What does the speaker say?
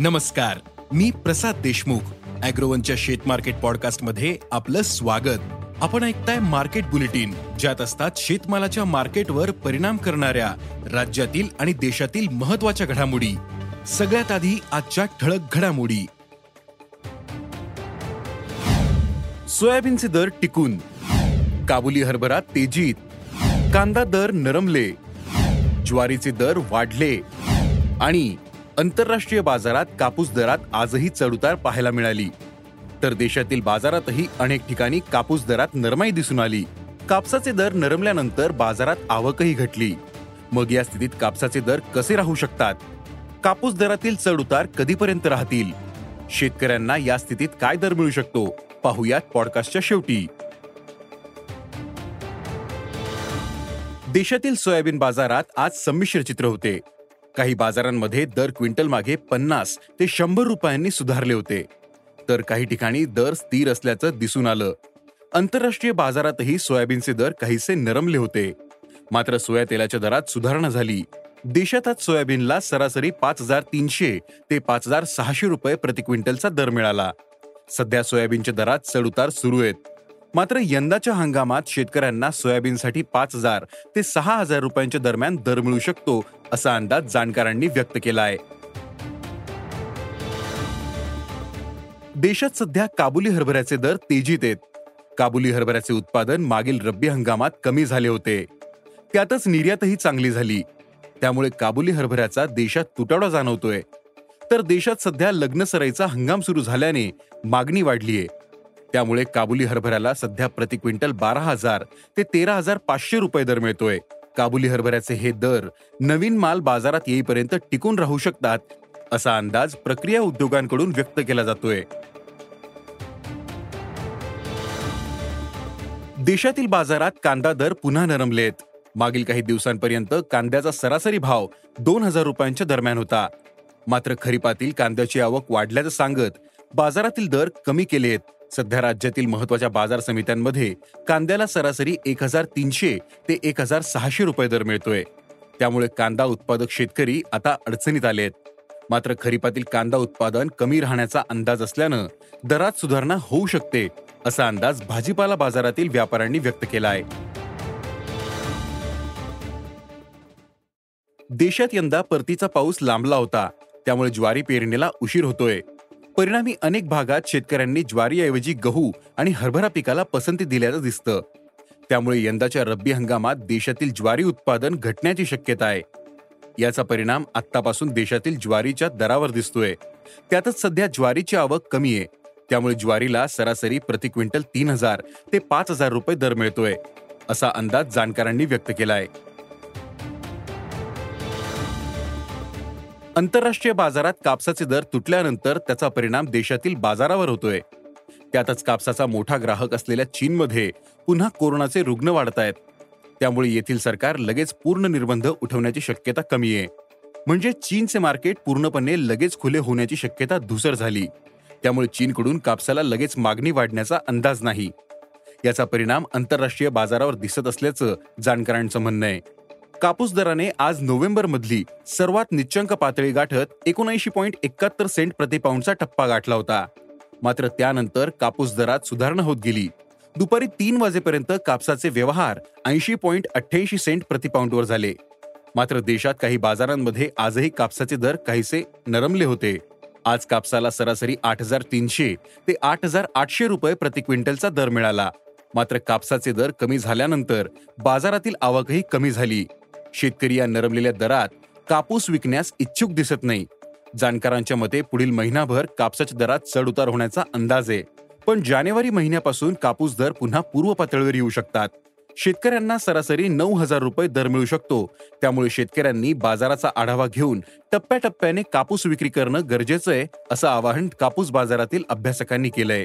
नमस्कार मी प्रसाद देशमुख अॅग्रोवनच्या शेत मार्केट पॉडकास्टमध्ये आपलं स्वागत. आपण ऐकताय मार्केट बुलेटिन ज्यात असतात शेतमालाच्या मार्केटवर परिणाम करणाऱ्या राज्यातील आणि देशातील महत्त्वाच्या घडामोडी. सगळ्यात आधी आजच्या ठळक घडामोडी. सोयाबीनचे दर टिकून. काबुली हरभरा तेजीत. कांदा दर नरमले. ज्वारीचे दर वाढले. आणि आंतरराष्ट्रीय बाजारात कापूस दरात आजही चढउतार पाहायला मिळाली. तर देशातील बाजारातही अनेक ठिकाणी कापूस दरात नरमाई दिसून आली. कापसाचे दर नरमल्यानंतर बाजारात आवकही घटली. मग या स्थितीत कापसाचे दर कसे राहू शकतात? कापूस दरातील चढउतार कधीपर्यंत राहतील? शेतकऱ्यांना या स्थितीत काय दर मिळू शकतो? पाहुयात पॉडकास्टच्या शेवटी. देशातील सोयाबीन बाजारात आज संमिश्र चित्र होते. काही बाजारांमध्ये दर क्विंटल मागे पन्नास ते शंभर रुपयांनी सुधारले होते. तर काही ठिकाणी दर स्थिर असल्याचं दिसून आलं. आंतरराष्ट्रीय बाजारातही सोयाबीनचे दर काहीसे नरमले होते. मात्र सोया तेलाच्या दरात सुधारणा झाली. देशात आज सोयाबीनला सरासरी पाच हजार तीनशे ते पाच हजार सहाशे रुपये प्रति क्विंटलचा दर मिळाला. सध्या सोयाबीनच्या दरात चढउतार सुरू आहेत. मात्र यंदाच्या हंगामात शेतकऱ्यांना सोयाबीनसाठी पाच हजार ते सहा हजार रुपयांच्या दरम्यान दर मिळू शकतो असा अंदाज जाणकारांनी व्यक्त केला आहे देशात सध्या काबुली हरभऱ्याचे दर तेजीत आहेत. काबुली हरभऱ्याचे उत्पादन मागील रब्बी हंगामात कमी झाले होते. त्यातच निर्यातही चांगली झाली. त्यामुळे काबुली हरभऱ्याचा देशात तुटवडा जाणवतोय. तर देशात सध्या लग्नसराईचा हंगाम सुरू झाल्याने मागणी वाढलीये. त्यामुळे काबुली हरभऱ्याला सध्या प्रति क्विंटल बारा हजार ते तेरा हजार पाचशे रुपये दर मिळतोय. काबुली हरभऱ्याचे हे दर नवीन माल बाजारात येईपर्यंत टिकून राहू शकतात असा अंदाज प्रक्रिया उद्योगांकडून व्यक्त केला जातोय. देशातील बाजारात कांदा दर पुन्हा नरमलेत. मागील काही दिवसांपर्यंत कांद्याचा सरासरी भाव दोन हजार रुपयांच्या दरम्यान होता. मात्र खरीपातील कांद्याची आवक वाढल्याचं सांगत बाजारातील दर कमी केलेत. सध्या राज्यातील महत्त्वाच्या बाजार समित्यांमध्ये कांद्याला सरासरी एक हजार तीनशे ते एक हजार सहाशे रुपये दर मिळतोय. त्यामुळे कांदा उत्पादक शेतकरी आता अडचणीत आलेत मात्र खरीपातील कांदा उत्पादन कमी राहण्याचा अंदाज असल्यानं दरात सुधारणा होऊ शकते असा अंदाज भाजीपाला बाजारातील व्यापाऱ्यांनी व्यक्त केला आहे देशात यंदा परतीचा पाऊस लांबला होता त्यामुळे ज्वारी पेरणीला उशीर होतोय. परिणामी अनेक भागात शेतकऱ्यांनी ज्वारीऐवजी गहू आणि हरभरा पिकाला पसंती दिल्याचं दिसतं. त्यामुळे यंदाच्या रब्बी हंगामात देशातील ज्वारी उत्पादन घटण्याची शक्यता आहे. याचा परिणाम आत्तापासून देशातील ज्वारीच्या दरावर दिसतोय. त्यातच सध्या ज्वारीची आवक कमी आहे. त्यामुळे ज्वारीला सरासरी प्रति क्विंटल तीन हजार ते पाच हजार रुपये दर मिळतोय असा अंदाज जाणकारांनी व्यक्त केला आहे आंतरराष्ट्रीय बाजारात कापसाचे दर तुटल्यानंतर त्याचा परिणाम देशातील बाजारावर होतोय. त्यातच कापसाचा मोठा ग्राहक असलेल्या चीनमध्ये पुन्हा कोरोनाचे रुग्ण वाढत आहेत त्यामुळे येथील सरकार लगेच पूर्ण निर्बंध उठवण्याची शक्यता कमी आहे. म्हणजे चीनचे मार्केट पूर्णपणे लगेच खुले होण्याची शक्यता धुसर झाली. त्यामुळे चीनकडून कापसाला लगेच मागणी वाढण्याचा अंदाज नाही. याचा परिणाम आंतरराष्ट्रीय बाजारावर दिसत असल्याचं जाणकारांचं म्हणणं आहे. कापूस दराने आज नोव्हेंबर मधली सर्वात निच्चंक पातळी गाठत एकोणऐंशी पॉईंट एकाहत्तर सेंट प्रतिपाऊंडचा टप्पा गाठला होता. मात्र त्यानंतर कापूस दरात सुधारणा होत गेली. दुपारी तीन वाजेपर्यंत कापसाचे व्यवहार ऐंशी पॉईंट अठ्ठ्याऐंशी सेंट प्रतिपाऊंडवर झाले. मात्र देशात काही बाजारांमध्ये आजही कापसाचे दर काहीसे नरमले होते. आज कापसाला सरासरी आठ हजार तीनशे ते आठ हजार आठशे रुपये प्रति क्विंटलचा दर मिळाला. मात्र कापसाचे दर कमी झाल्यानंतर बाजारातील आवकही कमी झाली. शेतकरी या नरमलेल्या दरात कापूस विकण्यास इच्छुक दिसत नाही. जाणकारांच्या मते पुढील महिनाभर कापसाच्या दरात चढ उतार होण्याचा अंदाज आहे. पण जानेवारी महिन्यापासून कापूस दर पुन्हा पूर्व पातळीवर येऊ शकतात. शेतकऱ्यांना सरासरी नऊ हजार रुपये दर मिळू शकतो. त्यामुळे शेतकऱ्यांनी बाजाराचा आढावा घेऊन टप्प्याटप्प्याने कापूस विक्री करणं गरजेचं आहे असं आवाहन कापूस बाजारातील अभ्यासकांनी केलंय.